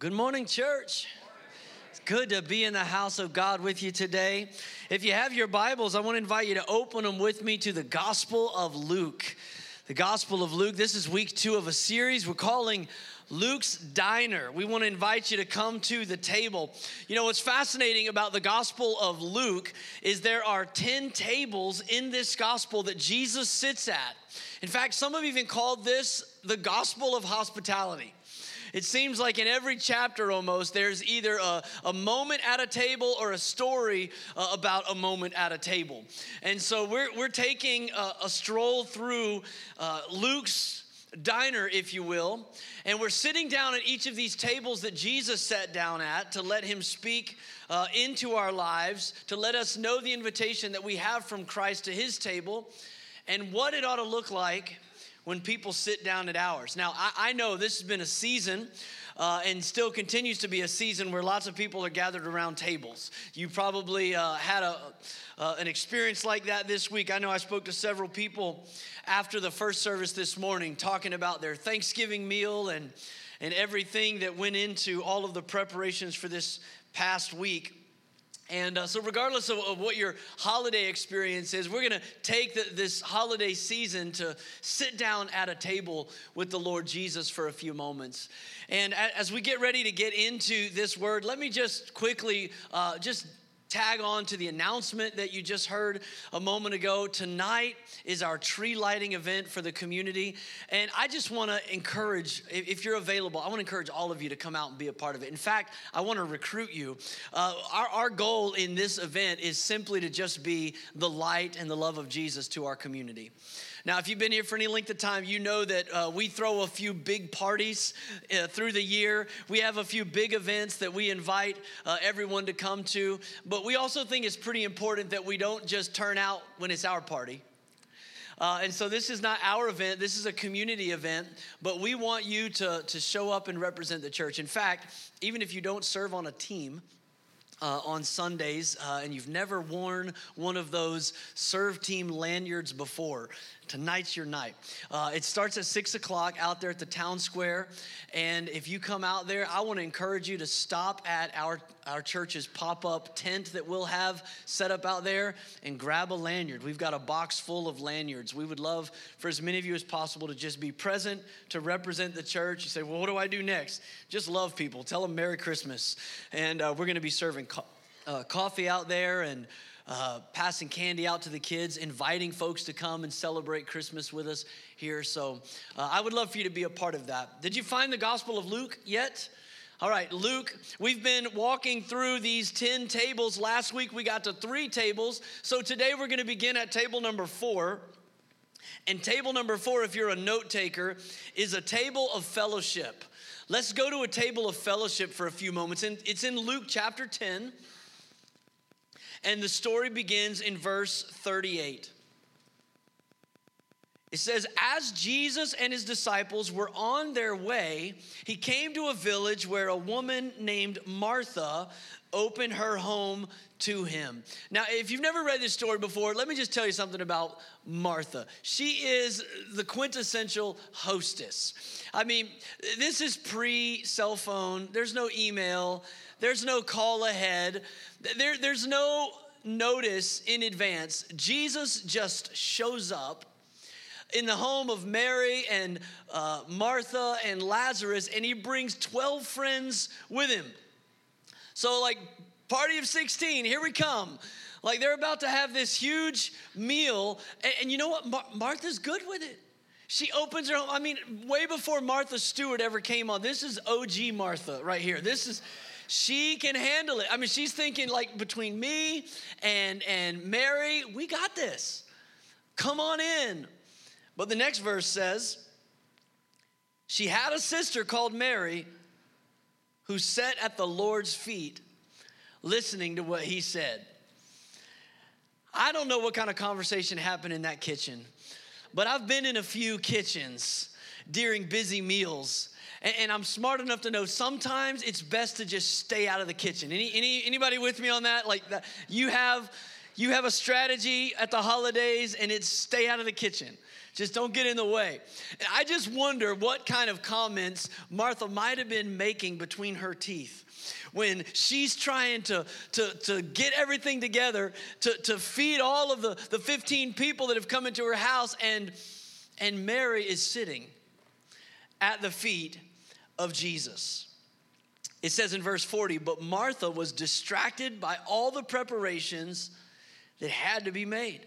Good morning, church. It's good to be in the house of God with you today. If you have your Bibles, I want to invite you to open them with me to the Gospel of Luke. The Gospel of Luke. This is week two of a series we're calling Luke's Diner. We want to invite you to come to the table. You know, what's fascinating about the Gospel of Luke is there are 10 tables in this Gospel that Jesus sits at. In fact, some have even called this the Gospel of Hospitality. It seems like in every chapter almost, there's either a, a moment at a table or a story uh, about a moment at a table. And so we're, we're taking a, a stroll through uh, Luke's diner, if you will, and we're sitting down at each of these tables that Jesus sat down at to let him speak uh, into our lives, to let us know the invitation that we have from Christ to his table and what it ought to look like when people sit down at ours. Now, I, I know this has been a season uh, and still continues to be a season where lots of people are gathered around tables. You probably uh, had a, uh, an experience like that this week. I know I spoke to several people after the first service this morning talking about their Thanksgiving meal and, and everything that went into all of the preparations for this past week. And uh, so, regardless of, of, what your holiday experience is, we're going to take the, this holiday season to sit down at a table with the Lord Jesus for a few moments. And as we get ready to get into this word, let me just quickly uh, just tag on to the announcement that you just heard a moment ago. Tonight is our tree lighting event for the community. And I just want to encourage, if you're available, I want to encourage all of you to come out and be a part of it. In fact, I want to recruit you. Uh, our, our goal in this event is simply to just be the light and the love of Jesus to our community. Now, if you've been here for any length of time, you know that uh, we throw a few big parties uh, through the year. We have a few big events that we invite uh, everyone to come to. But we also think it's pretty important that we don't just turn out when it's our party. Uh, and so this is not our event, this is a community event, but we want you to, to show up and represent the church. In fact, even if you don't serve on a team, uh, on Sundays uh, and you've never worn one of those serve team lanyards before, tonight's your night. Uh, it starts at six o'clock out there at the town square. And if you come out there, I want to encourage you to stop at our, our church's pop up tent that we'll have set up out there and grab a lanyard. We've got a box full of lanyards. We would love for as many of you as possible to just be present to represent the church. You say, Well, what do I do next? Just love people. Tell them Merry Christmas. And uh, we're going to be serving co- uh, coffee out there and uh, passing candy out to the kids, inviting folks to come and celebrate Christmas with us here. So uh, I would love for you to be a part of that. Did you find the Gospel of Luke yet? All right, Luke, we've been walking through these 10 tables. Last week we got to three tables. So today we're going to begin at table number four. And table number four, if you're a note taker, is a table of fellowship. Let's go to a table of fellowship for a few moments. And it's in Luke chapter 10. And the story begins in verse 38. It says, As Jesus and his disciples were on their way, he came to a village where a woman named Martha opened her home to him. Now, if you've never read this story before, let me just tell you something about Martha. She is the quintessential hostess. I mean, this is pre cell phone, there's no email, there's no call ahead. There, there's no notice in advance. Jesus just shows up in the home of Mary and uh, Martha and Lazarus, and he brings 12 friends with him. So, like, party of 16, here we come. Like, they're about to have this huge meal, and, and you know what? Mar- Martha's good with it. She opens her home. I mean, way before Martha Stewart ever came on, this is OG Martha right here. This is she can handle it. I mean, she's thinking like between me and and Mary, we got this. Come on in. But the next verse says, she had a sister called Mary who sat at the Lord's feet listening to what he said. I don't know what kind of conversation happened in that kitchen, but I've been in a few kitchens during busy meals and, I'm smart enough to know sometimes it's best to just stay out of the kitchen. Any, any, anybody with me on that? Like that, you have you have a strategy at the holidays and it's stay out of the kitchen. Just don't get in the way. And I just wonder what kind of comments Martha might have been making between her teeth when she's trying to, to, to get everything together to, to feed all of the, the 15 people that have come into her house, and, and Mary is sitting at the feet of Jesus. It says in verse 40, but Martha was distracted by all the preparations that had to be made.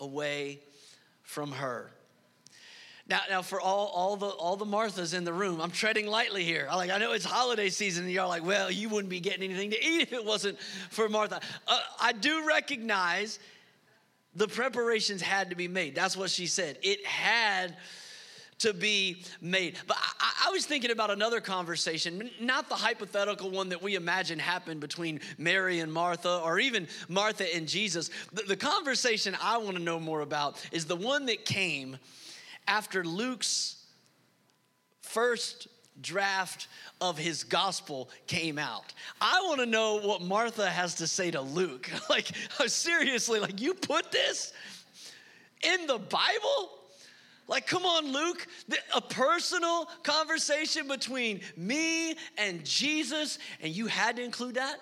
away from her. Now, now for all, all the all the Marthas in the room, I'm treading lightly here. I like I know it's holiday season, and you're like, well, you wouldn't be getting anything to eat if it wasn't for Martha. Uh, I do recognize the preparations had to be made. That's what she said. It had to be made. But I, I, was thinking about another conversation, not the hypothetical one that we imagine happened between Mary and Martha or even Martha and Jesus. The, the conversation I want to know more about is the one that came after Luke's first draft of his gospel came out. I want to know what Martha has to say to Luke. like, seriously, like, you put this in the Bible? Like, come on, Luke, a personal conversation between me and Jesus, and you had to include that?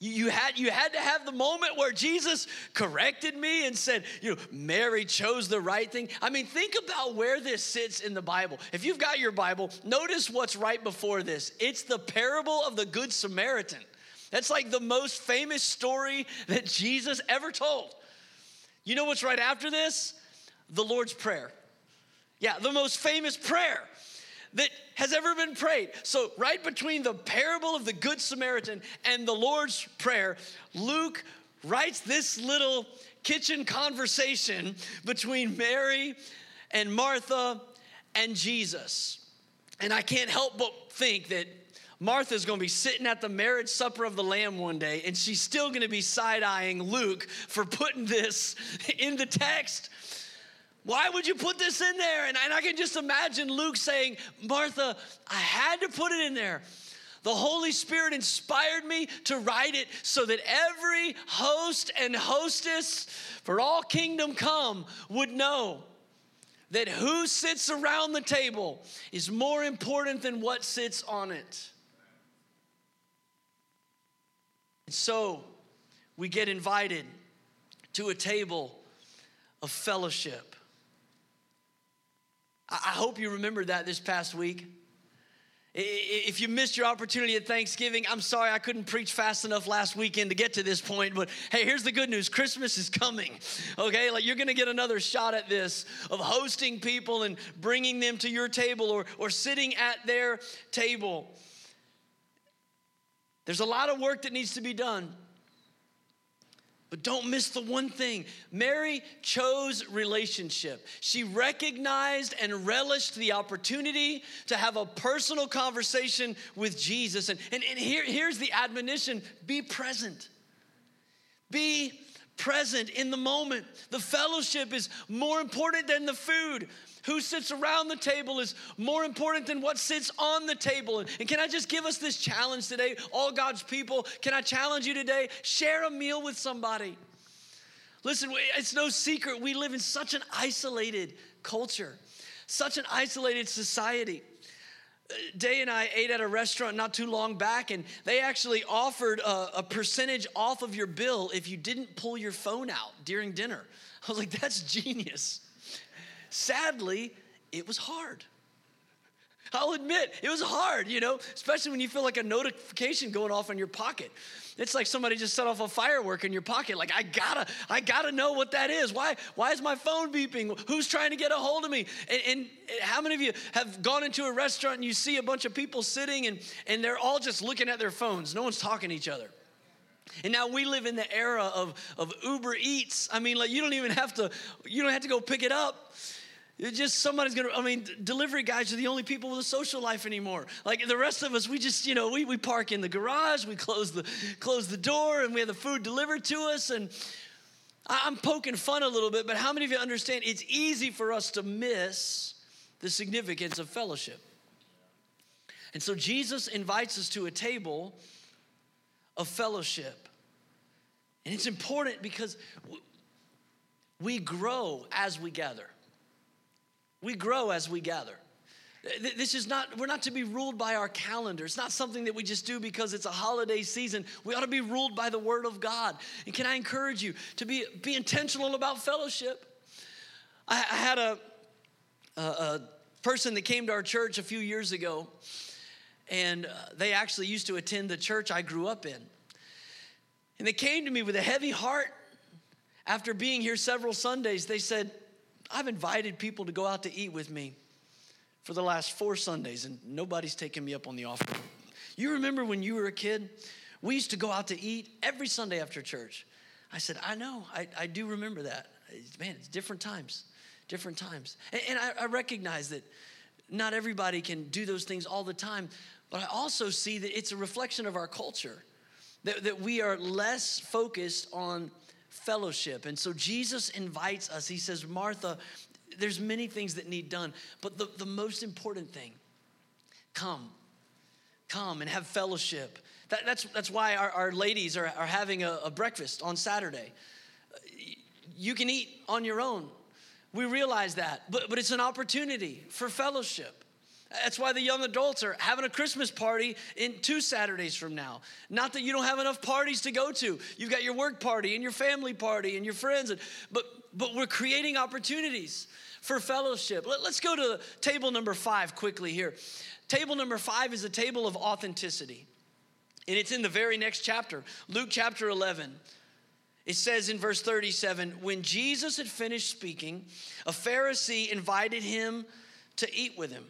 You, had, you had to have the moment where Jesus corrected me and said, you know, Mary chose the right thing. I mean, think about where this sits in the Bible. If you've got your Bible, notice what's right before this it's the parable of the Good Samaritan. That's like the most famous story that Jesus ever told. You know what's right after this? The Lord's Prayer. Yeah, the most famous prayer that has ever been prayed. So, right between the parable of the Good Samaritan and the Lord's Prayer, Luke writes this little kitchen conversation between Mary and Martha and Jesus. And I can't help but think that Martha's gonna be sitting at the marriage supper of the Lamb one day, and she's still gonna be side eyeing Luke for putting this in the text. Why would you put this in there? And, and I can just imagine Luke saying, Martha, I had to put it in there. The Holy Spirit inspired me to write it so that every host and hostess for all kingdom come would know that who sits around the table is more important than what sits on it. And so we get invited to a table of fellowship. I hope you remembered that this past week. If you missed your opportunity at Thanksgiving, I'm sorry I couldn't preach fast enough last weekend to get to this point, but hey, here's the good news Christmas is coming, okay? Like you're gonna get another shot at this of hosting people and bringing them to your table or, or sitting at their table. There's a lot of work that needs to be done. But don't miss the one thing Mary chose relationship. She recognized and relished the opportunity to have a personal conversation with Jesus. And, and, and here, here's the admonition be present. Be present in the moment. The fellowship is more important than the food who sits around the table is more important than what sits on the table. And can I just give us this challenge today, all God's people? Can I challenge you today? Share a meal with somebody. Listen, it's no secret we live in such an isolated culture, such an isolated society. Day and I ate at a restaurant not too long back, and they actually offered a, a, percentage off of your bill if you didn't pull your phone out during dinner. I was like, that's genius. Sadly, it was hard. I'll admit, it was hard, you know, especially when you feel like a notification going off in your pocket. It's like somebody just set off a firework in your pocket. Like, I gotta, I gotta know what that is. Why, why is my phone beeping? Who's trying to get a hold of me? And, and how many of you have gone into a restaurant and you see a bunch of people sitting and, and they're all just looking at their phones? No one's talking to each other. And now we live in the era of, of Uber Eats. I mean, like you don't even have to, you don't have to go pick it up It's just somebody's gonna, I mean, delivery guys are the only people with a social life anymore. Like the rest of us, we just, you know, we, we park in the garage, we close the, close the door, and we have the food delivered to us. And I'm poking fun a little bit, but how many of you understand it's easy for us to miss the significance of fellowship? And so Jesus invites us to a table of fellowship. And it's important because we grow as we gather. We grow as we gather. This is not, we're not to be ruled by our calendar. It's not something that we just do because it's a holiday season. We ought to be ruled by the Word of God. And can I encourage you to be, be intentional about fellowship? I, I had a, a, a, person that came to our church a few years ago, and uh, they actually used to attend the church I grew up in. And they came to me with a heavy heart after being here several Sundays. They said, I've invited people to go out to eat with me for the last four Sundays, and nobody's taken me up on the offer. You remember when you were a kid? We used to go out to eat every Sunday after church. I said, I know, I, I do remember that. Man, it's different times, different times. And, and I, I recognize that not everybody can do those things all the time, but I also see that it's a reflection of our culture, that, that we are less focused on fellowship. And so Jesus invites us. He says, Martha, there's many things that need done, but the, the most important thing, come, come and have fellowship. That, that's, that's why our, our ladies are, are having a, a breakfast on Saturday. You can eat on your own. We realize that, but, but it's an opportunity for fellowship. That's why the young adults are having a Christmas party in two Saturdays from now. Not that you don't have enough parties to go to. You've got your work party and your family party and your friends, but but we're creating opportunities for fellowship. Let, us go to table number five quickly here. Table number five is a table of authenticity, and it's in the very next chapter, Luke chapter 11. It says in verse 37 when Jesus had finished speaking, a Pharisee invited him to eat with him.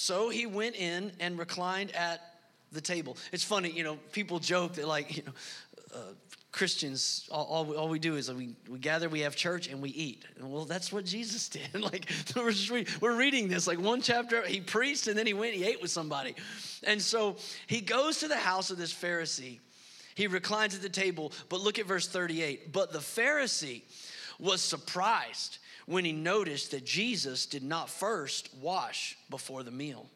So he went in and reclined at the table. It's funny, you know, people joke that, like, you know, uh, Christians, all, all, all, we do is we, we gather, we have church, and we eat. And well, that's what Jesus did. like, we're, we're reading this, like one chapter, he preached, and then he went, he ate with somebody. And so he goes to the house of this Pharisee. He reclines at the table, but look at verse 38. But the Pharisee was surprised when he noticed that Jesus did not first wash before the meal.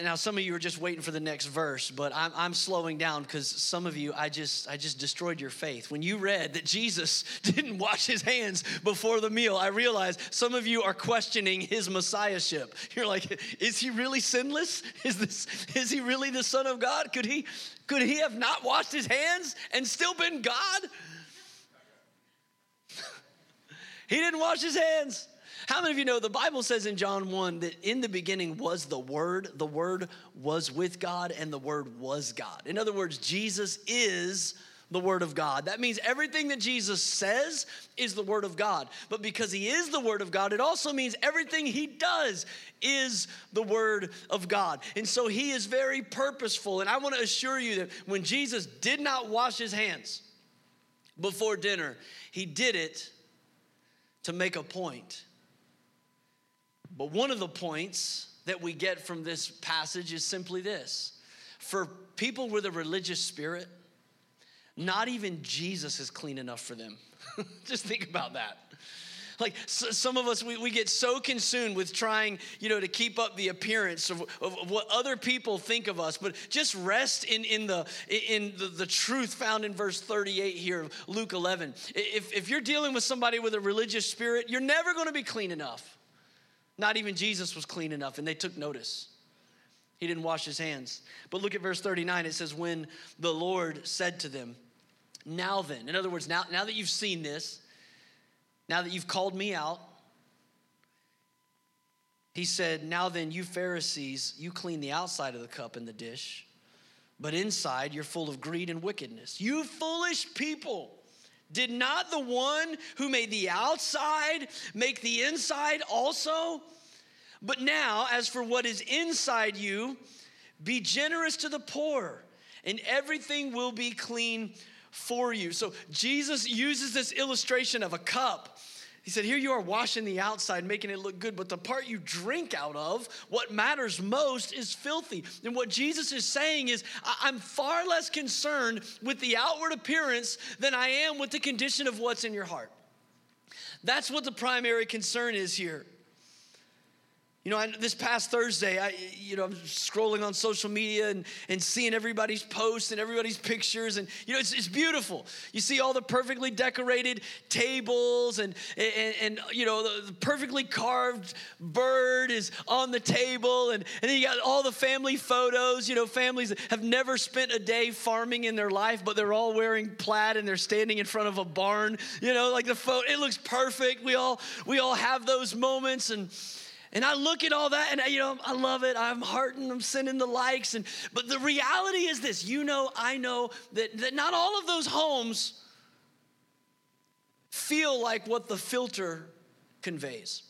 Now, some of you are just waiting for the next verse, but I'm, I'm slowing down because some of you, I just, I just destroyed your faith. When you read that Jesus didn't wash his hands before the meal, I realized some of you are questioning his messiahship. You're like, is he really sinless? Is this, is he really the Son of God? Could he, could he have not washed his hands and still been God? He didn't wash his hands. How many of you know the Bible says in John 1 that in the beginning was the Word, the Word was with God, and the Word was God? In other words, Jesus is the Word of God. That means everything that Jesus says is the Word of God. But because He is the Word of God, it also means everything He does is the Word of God. And so He is very purposeful. And I want to assure you that when Jesus did not wash His hands before dinner, He did it to make a point. But one of the points that we get from this passage is simply this for people with a religious spirit, not even Jesus is clean enough for them. Just think about that. Like some of us, we, we get so consumed with trying, you know, to keep up the appearance of, of, of what other people think of us. But just rest in, in, the, in the, the truth found in verse 38 here of Luke 11. If, if you're dealing with somebody with a religious spirit, you're never going to be clean enough. Not even Jesus was clean enough, and they took notice. He didn't wash his hands. But look at verse 39. It says, When the Lord said to them, Now then, in other words, now, now that you've seen this, now that you've called me out, he said, Now then, you Pharisees, you clean the outside of the cup and the dish, but inside you're full of greed and wickedness. You foolish people. Did not the one who made the outside make the inside also? But now, as for what is inside you, be generous to the poor, and everything will be clean for you. So Jesus uses this illustration of a cup. He said, Here you are washing the outside, making it look good, but the part you drink out of, what matters most, is filthy. And what Jesus is saying is, I'm far less concerned with the outward appearance than I am with the condition of what's in your heart. That's what the primary concern is here. You know, this past Thursday, I, you know, I'm scrolling on social media and, and seeing everybody's posts and everybody's pictures, and you know, it's, it's beautiful. You see all the perfectly decorated tables, and and, and you know, the, the, perfectly carved bird is on the table, and and then you got all the family photos. You know, families that have never spent a day farming in their life, but they're all wearing plaid and they're standing in front of a barn. You know, like the photo, it looks perfect. We all we all have those moments, and and I look at all that and you know, I love it. I'm hearting, I'm sending the likes. And but the reality is this: you know, I know that, that not all of those homes feel like what the filter conveys.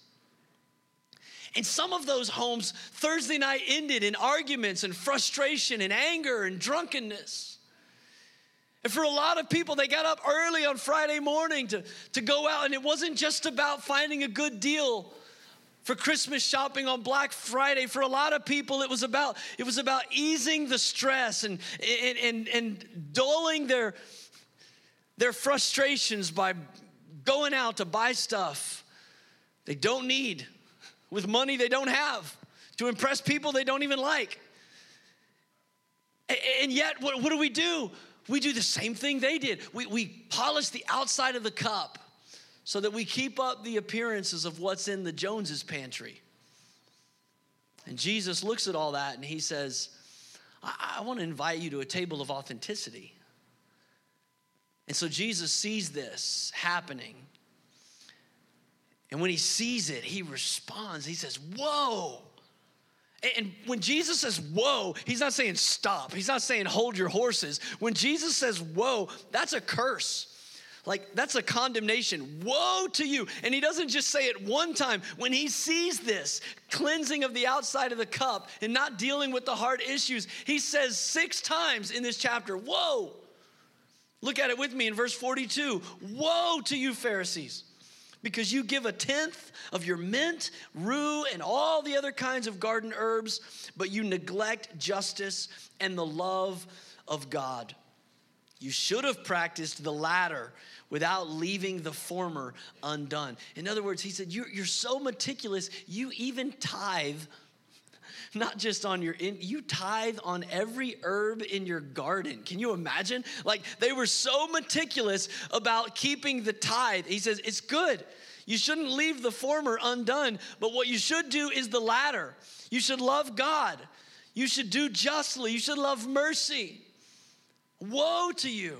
And some of those homes, Thursday night ended in arguments and frustration and anger and drunkenness. And for a lot of people, they got up early on Friday morning to, to go out, and it wasn't just about finding a good deal for Christmas shopping on Black Friday. For a lot of people, it was about, it was about easing the stress and, and, and, and dulling their, their frustrations by going out to buy stuff they don't need with money they don't have to impress people they don't even like. And yet, what, what do we do? We do the same thing they did. We, we polish the outside of the cup so that we keep up the appearances of what's in the Joneses pantry. And Jesus looks at all that and he says, I, I want to invite you to a table of authenticity. And so Jesus sees this happening. And when he sees it, he responds. He says, Whoa. And when Jesus says, whoa, he's not saying stop. He's not saying hold your horses. When Jesus says, whoa, that's a curse. Like, that's a condemnation. Woe to you. And he doesn't just say it one time. When he sees this cleansing of the outside of the cup and not dealing with the heart issues, he says six times in this chapter, Woe. Look at it with me in verse 42. Woe to you, Pharisees, because you give a tenth of your mint, rue, and all the other kinds of garden herbs, but you neglect justice and the love of God. You should have practiced the latter without leaving the former undone. In other words, he said, You're, you're so meticulous, you even tithe not just on your in, you tithe on every herb in your garden. Can you imagine? Like they were so meticulous about keeping the tithe. He says it's good. You shouldn't leave the former undone but what you should do is the latter. You should love god. You should do justly. You should love mercy woe to you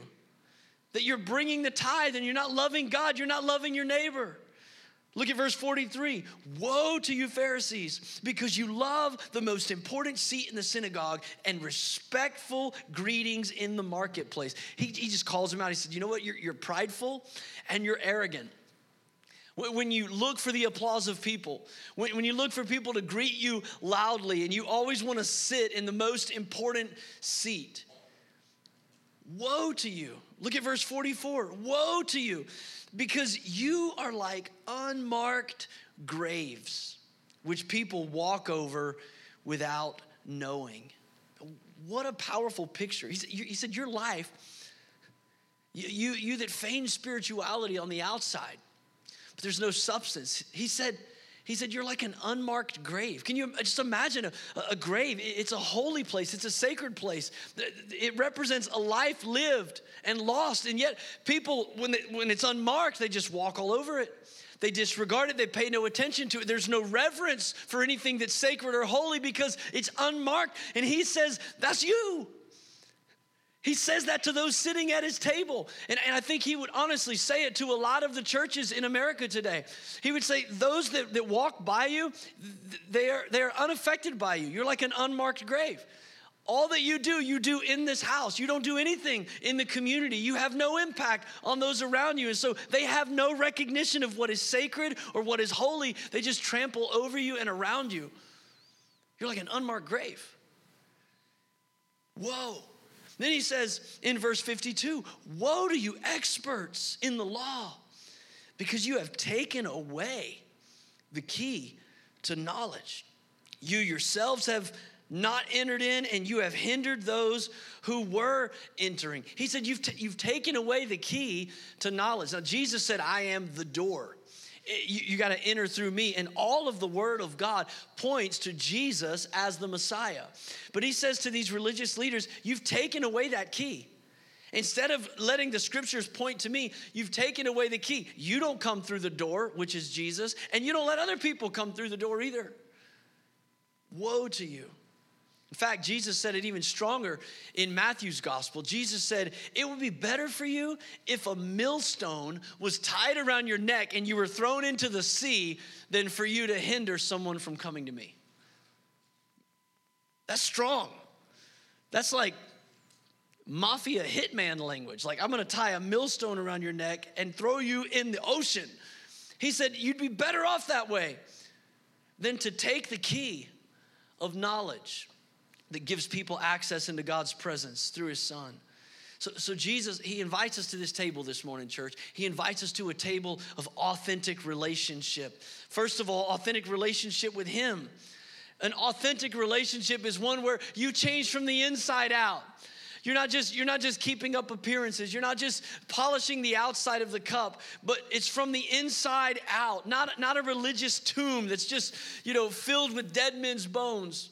that you're bringing the tithe and you're not loving God, you're not loving your neighbor. Look at verse 43. Woe to you, Pharisees, because you love the most important seat in the synagogue and respectful greetings in the marketplace. He, he just calls them out. He said, You know what? You're, you're prideful and you're arrogant. When you look for the applause of people, when, you look for people to greet you loudly, and you always want to sit in the most important seat, woe to you. Look at verse 44. Woe to you, because you are like unmarked graves, which people walk over without knowing. What a powerful picture. He said, Your life, you, you, you that feign spirituality on the outside, but there's no substance. He said, he said, You're like an unmarked grave. Can you just imagine a, a, grave? It's a holy place, it's a sacred place. It represents a life lived and lost. And yet, people, when, they, when it's unmarked, they just walk all over it. They disregard it, they pay no attention to it. There's no reverence for anything that's sacred or holy because it's unmarked. And he says, That's you. He says that to those sitting at his table. And, and, I think he would honestly say it to a lot of the churches in America today. He would say, Those that, that walk by you, they are, they are unaffected by you. You're like an unmarked grave. All that you do, you do in this house. You don't do anything in the community. You have no impact on those around you. And so they have no recognition of what is sacred or what is holy. They just trample over you and around you. You're like an unmarked grave. Whoa. Then he says in verse 52 Woe to you, experts in the law, because you have taken away the key to knowledge. You yourselves have not entered in, and you have hindered those who were entering. He said, You've, t- you've taken away the key to knowledge. Now, Jesus said, I am the door. Eh, you, you got to enter through me. And all of the word of God points to Jesus as the Messiah. But he says to these religious leaders, You've taken away that key. Instead of letting the scriptures point to me, you've taken away the key. You don't come through the door, which is Jesus, and you don't let other people come through the door either. Woe to you. In fact, Jesus said it even stronger in Matthew's gospel. Jesus said, It would be better for you if a millstone was tied around your neck and you were thrown into the sea than for you to hinder someone from coming to me. That's strong. That's like mafia hitman language. Like, I'm gonna tie a millstone around your neck and throw you in the ocean. He said, You'd be better off that way than to take the key of knowledge that gives people access into God's presence through his son. So, so, Jesus, he invites us to this table this morning, church. He invites us to a table of authentic relationship. First of all, authentic relationship with him. An authentic relationship is one where you change from the inside out. You're not just you're not just keeping up appearances. You're not just polishing the outside of the cup, but it's from the inside out. Not not a religious tomb that's just, you know, filled with dead men's bones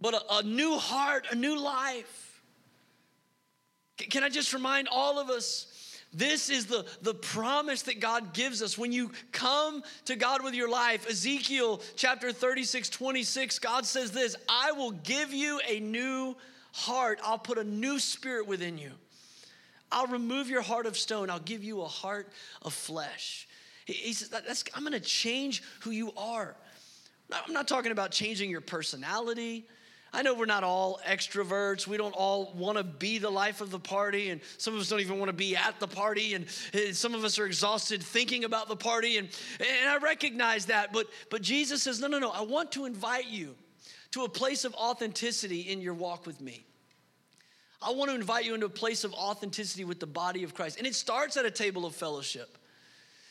but a, a new heart, a new life. Can I just remind all of us? This is the, the promise that God gives us. When you come to God with your life, Ezekiel chapter 36, 26, God says this I will give you a new heart. I'll put a new spirit within you. I'll remove your heart of stone. I'll give you a heart of flesh. He, he says, I'm going to change who you are. I'm not talking about changing your personality. I know we're not all extroverts. We don't all want to be the life of the party, and some of us don't even want to be at the party, and, some of us are exhausted thinking about the party, and, and I recognize that. But, but Jesus says, No, no, no, I want to invite you to a place of authenticity in your walk with me. I want to invite you into a place of authenticity with the body of Christ. And it starts at a table of fellowship.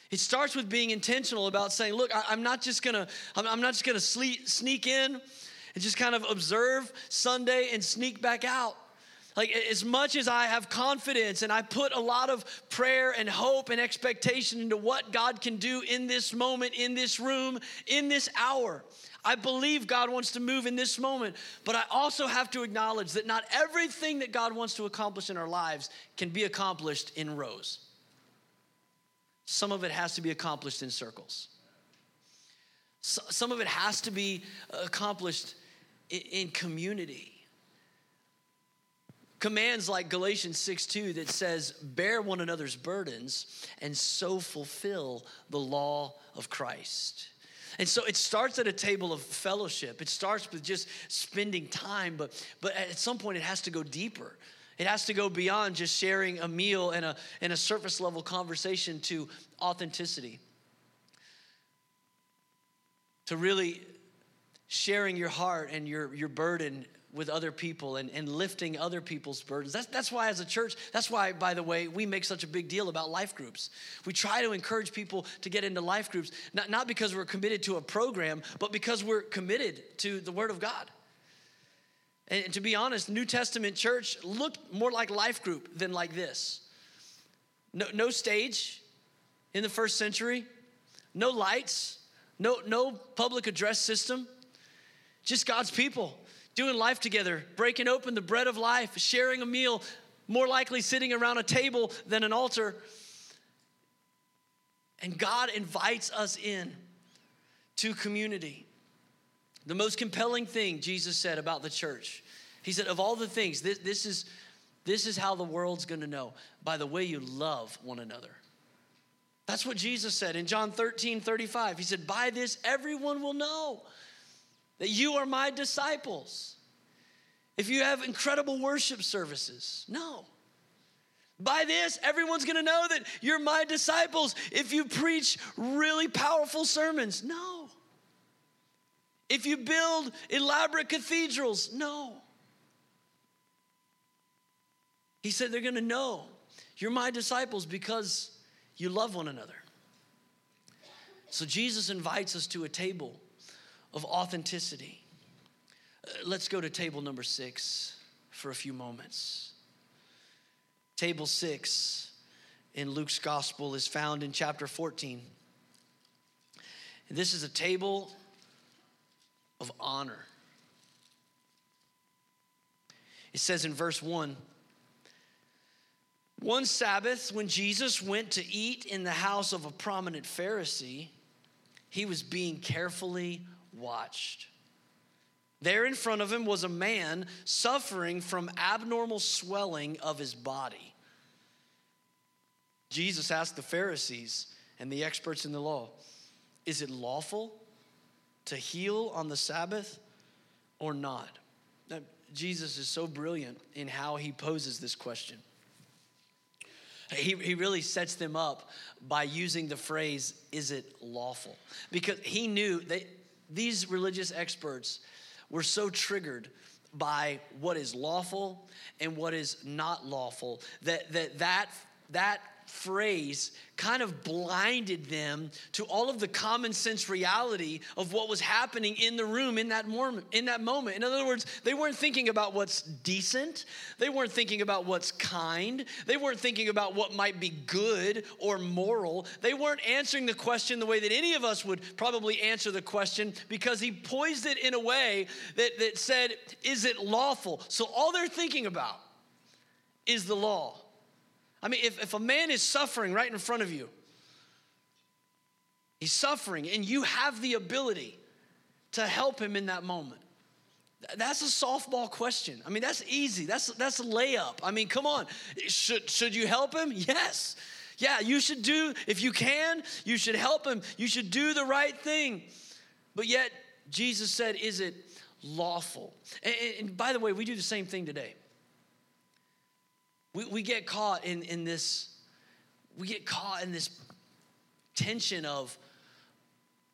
It starts with being intentional about saying, look, I, am not just gonna, I'm, not just gonna sneak in and just kind of observe Sunday and sneak back out. Like, as much as I have confidence and I put a lot of prayer and hope and expectation into what God can do in this moment, in this room, in this hour, I believe God wants to move in this moment, but I also have to acknowledge that not everything that God wants to accomplish in our lives can be accomplished in rows. Some of it has to be accomplished in circles. Some of it has to be uh, accomplished in community. Commands like Galatians 6 2 that says, Bear one another's burdens and so fulfill the law of Christ. And so it starts at a table of fellowship. It starts with just spending time, but, but at some point it has to go deeper. It has to go beyond just sharing a meal and a, and a surface level conversation to authenticity. To really sharing your heart and your, your burden with other people and, and lifting other people's burdens. That's, that's why, as a church, that's why, by the way, we make such a big deal about life groups. We try to encourage people to get into life groups, not, not because we're committed to a program, but because we're committed to the Word of God. And to be honest, New Testament church looked more like life group than like this. No, no stage in the first century, no lights, no, no public address system just God's people doing life together, breaking open the bread of life, sharing a meal, more likely sitting around a table than an altar. And God invites us in to community. The most compelling thing Jesus said about the church, he said, of all the things, this, this is, this is how the world's gonna know by the way you love one another. That's what Jesus said in John 13, 35. He said, By this everyone will know that you are my disciples. If you have incredible worship services, no. By this, everyone's gonna know that you're my disciples if you preach really powerful sermons. No. If you build elaborate cathedrals, no. He said, They're gonna know you're my disciples because you love one another. So Jesus invites us to a table of authenticity. Uh, let's go to table number six for a few moments. Table six in Luke's gospel is found in chapter 14. And this is a table of honor. It says in verse 1 One Sabbath, when Jesus went to eat in the house of a prominent Pharisee, he was being carefully watched. There in front of him was a man suffering from abnormal swelling of his body. Jesus asked the Pharisees and the experts in the law, Is it lawful to heal on the Sabbath or not? Now, Jesus is so brilliant in how he poses this question. He, he really sets them up by using the phrase, is it lawful? Because he knew that these religious experts were so triggered by what is lawful and what is not lawful that that, that, that phrase kind of blinded them to all of the common sense reality of what was happening in the room in that moment in that moment. In other words they weren't thinking about what's decent. They weren't thinking about what's kind. They weren't thinking about what might be good or moral. They weren't answering the question the way that any of us would probably answer the question because he poised it in a way that, that said is it lawful? So all they're thinking about is the law I mean, if, if a man is suffering right in front of you, he's suffering, and you have the ability to help him in that moment. That's a softball question. I mean, that's easy. That's that's a layup. I mean, come on. Should should you help him? Yes. Yeah, you should do if you can, you should help him. You should do the right thing. But yet Jesus said, "Is it lawful?" And, and by the way, we do the same thing today. We, we get caught in, in this, we get caught in this tension of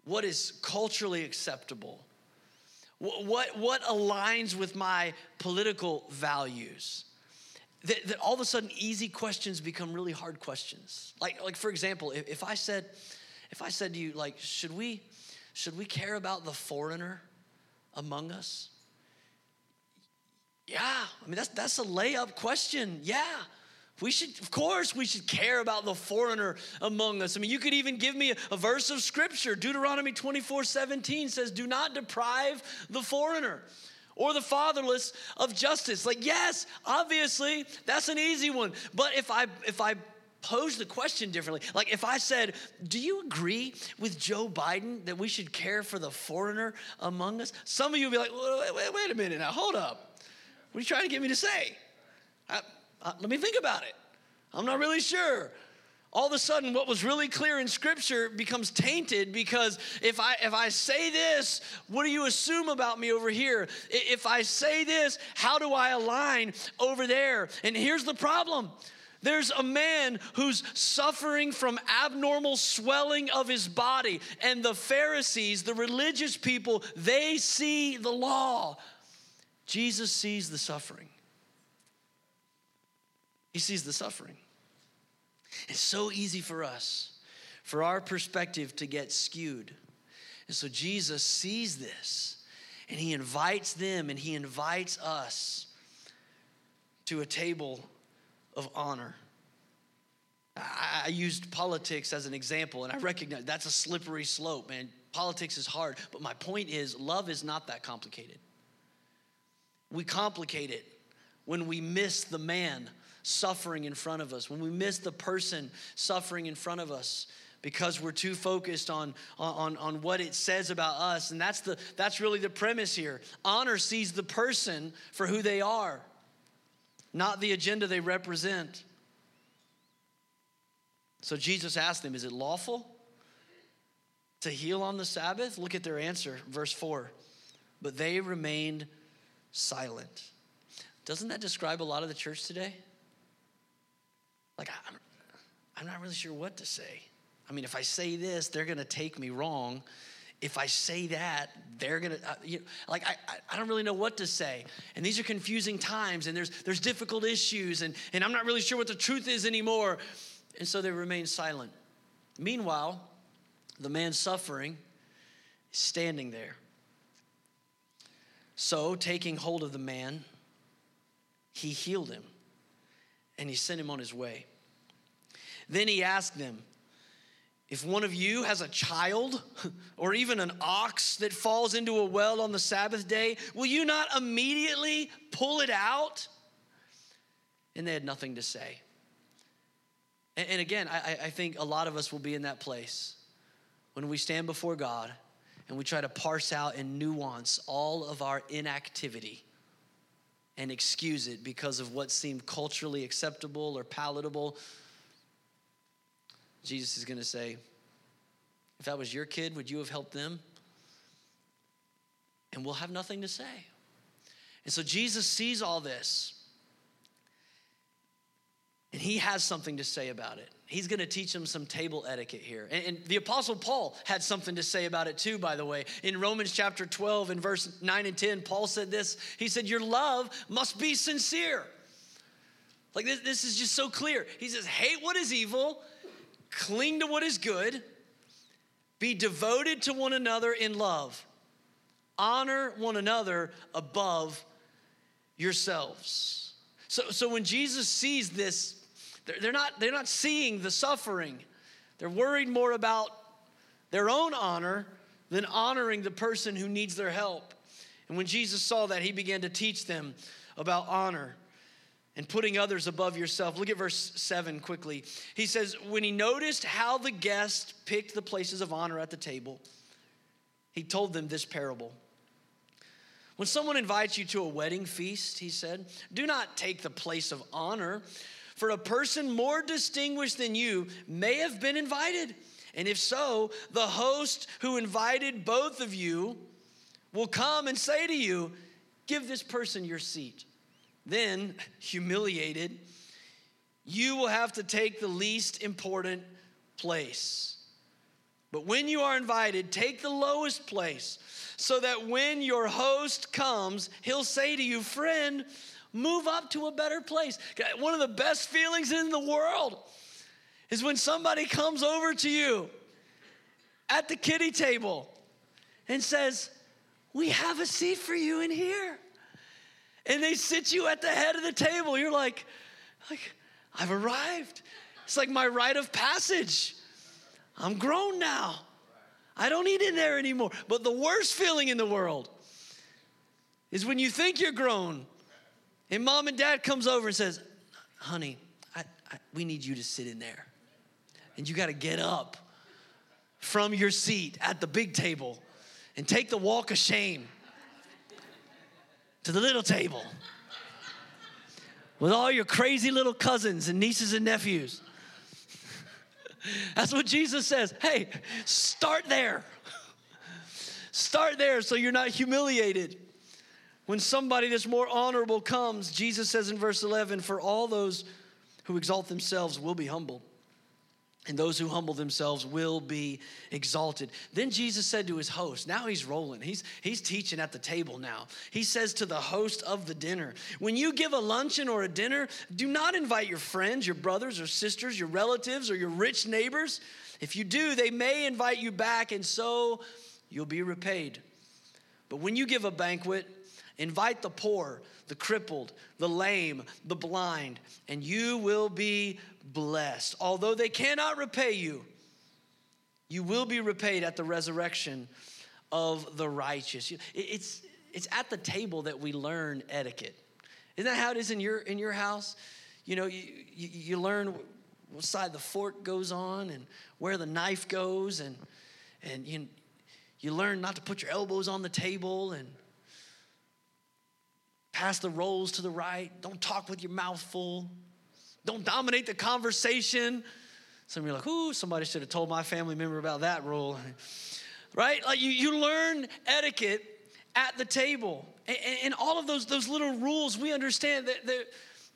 what is culturally acceptable, what, what, what aligns with my political values. That, that, all of a sudden easy questions become really hard questions. Like, like for example, if, if I said, if I said to you, like, should we, should we care about the foreigner among us? Yeah, I mean, that's, that's a layup question. Yeah. We should, of course, we should care about the foreigner among us. I mean, you could even give me a, a, verse of scripture. Deuteronomy 24 17 says, Do not deprive the foreigner or the fatherless of justice. Like, yes, obviously, that's an easy one. But if I if I pose the question differently, like if I said, Do you agree with Joe Biden that we should care for the foreigner among us? Some of you would be like, wait, wait, wait a minute now, hold up. What are you trying to get me to say? I, I, let me think about it. I'm not really sure. All of a sudden, what was really clear in Scripture becomes tainted because if I if I say this, what do you assume about me over here? If I say this, how do I align over there? And here's the problem. There's a man who's suffering from abnormal swelling of his body, and the Pharisees, the religious people, they see the law. Jesus sees the suffering. He sees the suffering. It's so easy for us, for our perspective to get skewed. And so Jesus sees this and he invites them and he invites us to a table of honor. I, used politics as an example, and I recognize that's a slippery slope, man. Politics is hard, but my point is love is not that complicated. We complicate it when we miss the man suffering in front of us, when we miss the person suffering in front of us because we're too focused on, on, on what it says about us. And that's, the, that's really the premise here. Honor sees the person for who they are, not the agenda they represent. So Jesus asked them, Is it lawful to heal on the Sabbath? Look at their answer, verse 4. But they remained silent. Doesn't that describe a lot of the church today? Like, I'm, I'm not really sure what to say. I mean, if I say this, they're going to take me wrong. if I say that, they're gonna, uh, you know, like, I, I don't really know what to say. And these are confusing times, and there's, there's difficult issues, and, and I'm not really sure what the truth is anymore. And so they remain silent. Meanwhile, the man suffering is standing there. So, taking hold of the man, he healed him and he sent him on his way. Then he asked them, if one of you has a child or even an ox that falls into a well on the Sabbath day, will you not immediately pull it out? And they had nothing to say. And, again, I, think a lot of us will be in that place when we stand before God and we try to parse out and nuance all of our inactivity and excuse it because of what seemed culturally acceptable or palatable Jesus is going to say, If that was your kid, would you have helped them? And we'll have nothing to say. And so Jesus sees all this. And he has something to say about it. He's going to teach them some table etiquette here. And, and, the Apostle Paul had something to say about it too, by the way. In Romans chapter 12, in verse 9 and 10, Paul said this He said, Your love must be sincere. Like this, this is just so clear. He says, Hate what is evil cling to what is good, be devoted to one another in love, honor one another above yourselves. So, so when Jesus sees this, they're not, they're not seeing the suffering. They're worried more about their own honor than honoring the person who needs their help. And when Jesus saw that, he began to teach them about honor and putting others above yourself. Look at verse 7 quickly. He says, When he noticed how the guests picked the places of honor at the table, he told them this parable. When someone invites you to a wedding feast, he said, do not take the place of honor, for a person more distinguished than you may have been invited. And if so, the host who invited both of you will come and say to you, Give this person your seat. Then, humiliated, you will have to take the least important place. But when you are invited, take the lowest place so that when your host comes, he'll say to you, Friend, move up to a better place. One of the best feelings in the world is when somebody comes over to you at the kitty table and says, We have a seat for you in here and they sit you at the head of the table. You're like, like I've arrived. It's like my rite of passage. I'm grown now. I don't need in there anymore. But the worst feeling in the world is when you think you're grown and mom and dad comes over and says, honey, I, I, we need you to sit in there. And you got to get up from your seat at the big table and take the walk of shame to the little table with all your crazy little cousins and nieces and nephews. That's what Jesus says. Hey, start there. Start there so you're not humiliated. When somebody that's more honorable comes, Jesus says in verse 11, For all those who exalt themselves will be humbled and those who humble themselves will be exalted. Then Jesus said to his host, now he's rolling. He's, he's teaching at the table now. He says to the host of the dinner, When you give a luncheon or a dinner, do not invite your friends, your brothers or sisters, your relatives, or your rich neighbors. If you do, they may invite you back, and so you'll be repaid. But when you give a banquet, invite the poor, the crippled, the lame, the blind, and you will be blessed. Although they cannot repay you, you will be repaid at the resurrection of the righteous. It's, it's at the table that we learn etiquette. Isn't that how it is in your, in your house? You know, you, you, you learn what side the fork goes on and where the knife goes, and, and you, you learn not to put your elbows on the table and pass the rolls to the right. Don't talk with your mouth full. Don't dominate the conversation. Some of you are like, ooh, somebody should have told my family member about that rule. Right? Like you, you learn etiquette at the table. And, and all of those, those little rules, we understand that they're,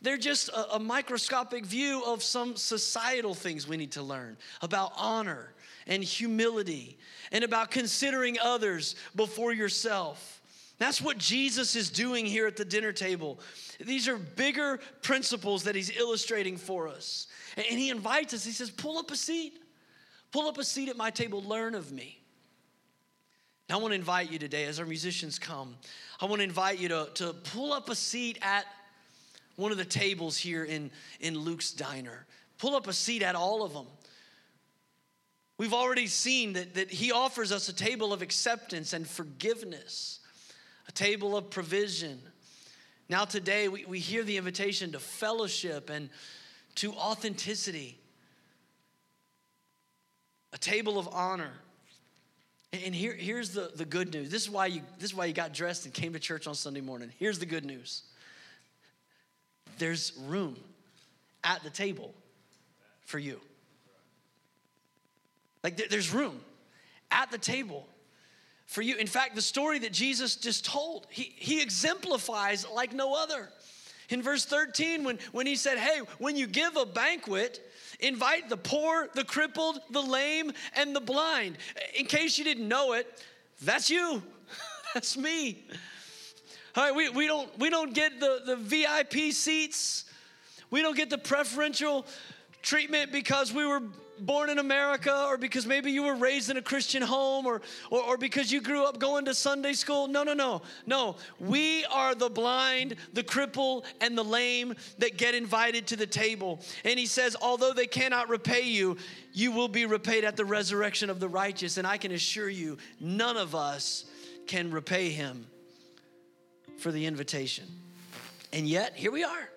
they're just a, a microscopic view of some societal things we need to learn about honor and humility and about considering others before yourself. That's what Jesus is doing here at the dinner table. These are bigger principles that he's illustrating for us. And he invites us, he says, Pull up a seat. Pull up a seat at my table, learn of me. I want to invite you today, as our musicians come, I want to invite you to, to pull up a seat at one of the tables here in, in Luke's diner. Pull up a seat at all of them. We've already seen that, that he offers us a table of acceptance and forgiveness, a table of provision. Now, today, we, we hear the invitation to fellowship and to authenticity, a table of honor. And here, here's the, the good news. This is, why you, this is why you got dressed and came to church on Sunday morning. Here's the good news there's room at the table for you. Like there's room at the table for you. In fact, the story that Jesus just told, he, he exemplifies like no other. In verse 13, when, when he said, Hey, when you give a banquet, invite the poor, the crippled, the lame, and the blind. In case you didn't know it, that's you. that's me. All right, we, we, don't, we don't get the, the VIP seats. We don't get the preferential treatment because we were born in America or because maybe you were raised in a Christian home or, or, or, because you grew up going to Sunday school. No, no, no. No. We are the blind, the cripple, and the lame that get invited to the table. And he says, although they cannot repay you, you will be repaid at the resurrection of the righteous. And I can assure you, none of us can repay him for the invitation. And yet, here we are.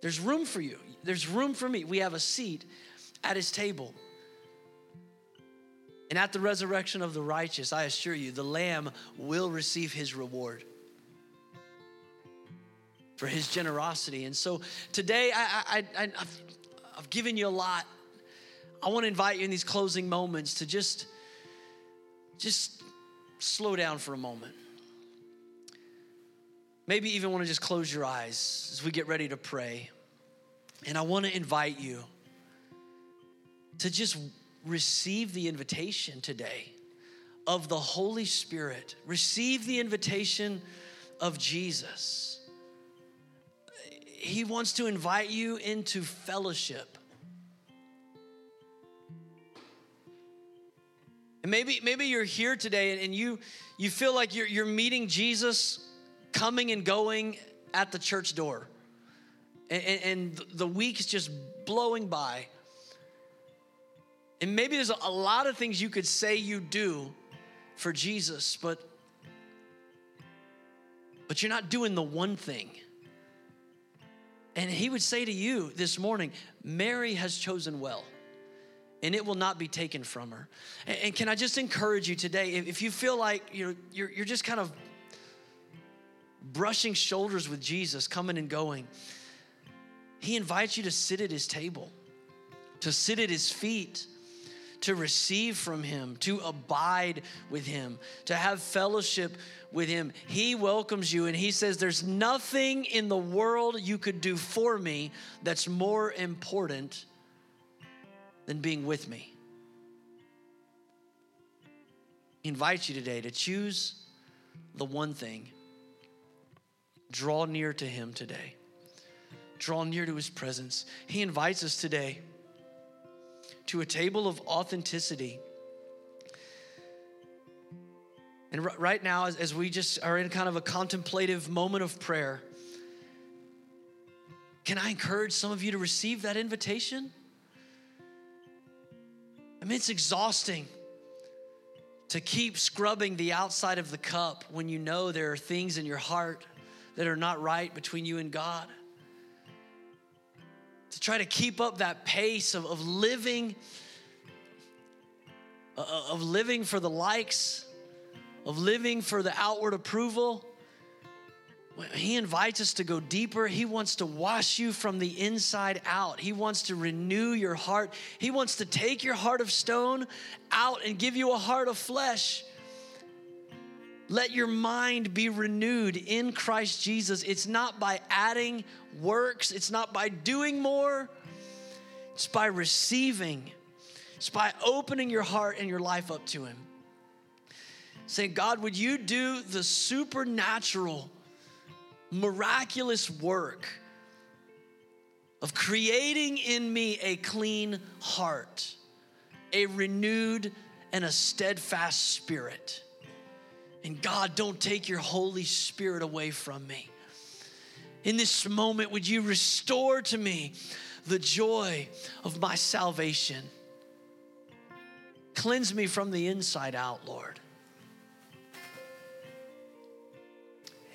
There's room for you. There's room for me. We have a seat at his table. And at the resurrection of the righteous, I assure you, the Lamb will receive his reward for his generosity. And so today, I, have I've given you a lot. I want to invite you in these closing moments to just, just slow down for a moment. Maybe even want to just close your eyes as we get ready to pray. And I want to invite you to just receive the invitation today of the Holy Spirit. Receive the invitation of Jesus. He wants to invite you into fellowship. And maybe, maybe you're here today and you, you feel like you're, you're meeting Jesus coming and going at the church door. And, and the week is just blowing by. And maybe there's a lot of things you could say you do for Jesus, but but you're not doing the one thing. And he would say to you this morning, Mary has chosen well, and it will not be taken from her. And, and can I just encourage you today, if, if you feel like you're, you're, you're just kind of brushing shoulders with Jesus, coming and going, he invites you to sit at his table, to sit at his feet to receive from Him, to abide with Him, to have fellowship with Him. He welcomes you and He says, There's nothing in the world you could do for me that's more important than being with me. He invites you today to choose the one thing. Draw near to Him today. Draw near to His presence. He invites us today to a table of authenticity. And r- right now, as, as we just are in kind of a contemplative moment of prayer, can I encourage some of you to receive that invitation? I mean, it's exhausting to keep scrubbing the outside of the cup when you know there are things in your heart that are not right between you and God try to keep up that pace of, of living uh, uh, of living for the likes of living for the outward approval he invites us to go deeper. He wants to wash you from the inside out. He wants to renew your heart. He wants to take your heart of stone out and give you a heart of flesh. Let your mind be renewed in Christ Jesus. It's not by adding works, it's not by doing more, it's by receiving. It's by opening your heart and your life up to Him. Saying, God, would you do the supernatural, miraculous work of creating in me a clean heart, a renewed and a steadfast spirit? And God, don't take your Holy Spirit away from me. In this moment, would you restore to me the joy of my salvation? Cleanse me from the inside out, Lord.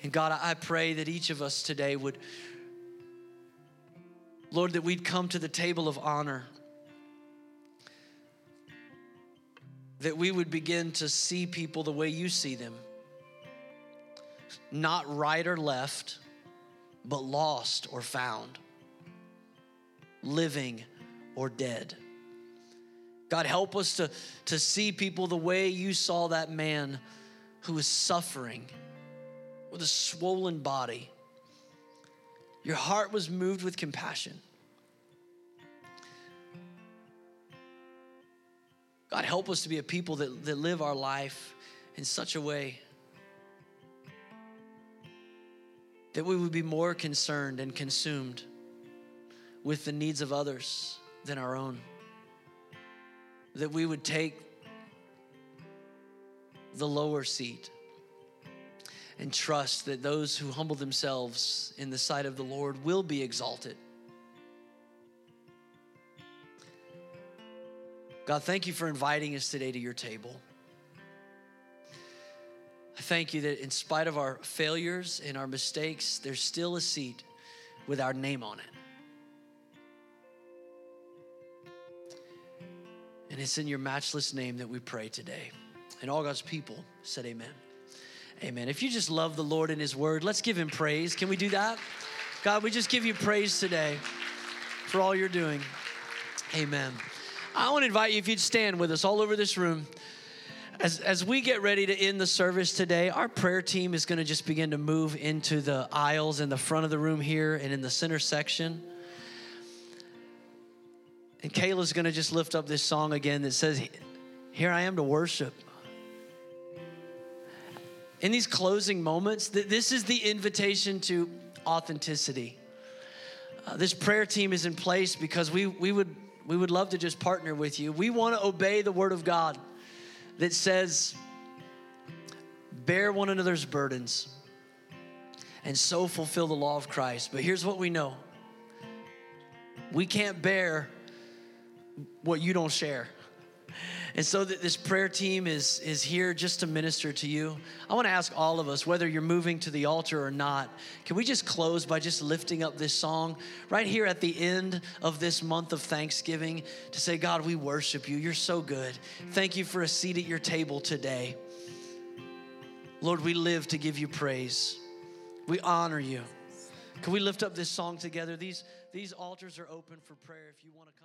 And God, I pray that each of us today would, Lord, that we'd come to the table of honor. That we would begin to see people the way you see them. Not right or left, but lost or found. Living or dead. God, help us to, to see people the way you saw that man who was suffering with a swollen body. Your heart was moved with compassion. God, help us to be a people that, that live our life in such a way that we would be more concerned and consumed with the needs of others than our own that we would take the lower seat and trust that those who humble themselves in the sight of the Lord will be exalted. God, thank you for inviting us today to your table. I thank you that in spite of our failures and our mistakes, there's still a seat with our name on it. And it's in your matchless name that we pray today. And all God's people said, Amen. Amen. If you just love the Lord and His Word, let's give Him praise. Can we do that? God, we just give you praise today for all you're doing. Amen. I want to invite you, if you'd stand with us all over this room. As, as we get ready to end the service today, our prayer team is going to just begin to move into the aisles in the front of the room here and in the center section. And Kayla's going to just lift up this song again that says, Here I am to worship. In these closing moments, this is the invitation to authenticity. Uh, this prayer team is in place because we, we, would, we would love to just partner with you. We want to obey the word of God that says, Bear one another's burdens and so fulfill the law of Christ. But here's what we know we can't bear what you don't share. And so that this prayer team is, is here just to minister to you. I want to ask all of us, whether you're moving to the altar or not, can we just close by just lifting up this song right here at the end of this month of Thanksgiving to say, God, we worship you. You're so good. Thank you for a seat at your table today. Lord, we live to give you praise. We honor you. Can we lift up this song together? These, these altars are open for prayer if you want to come.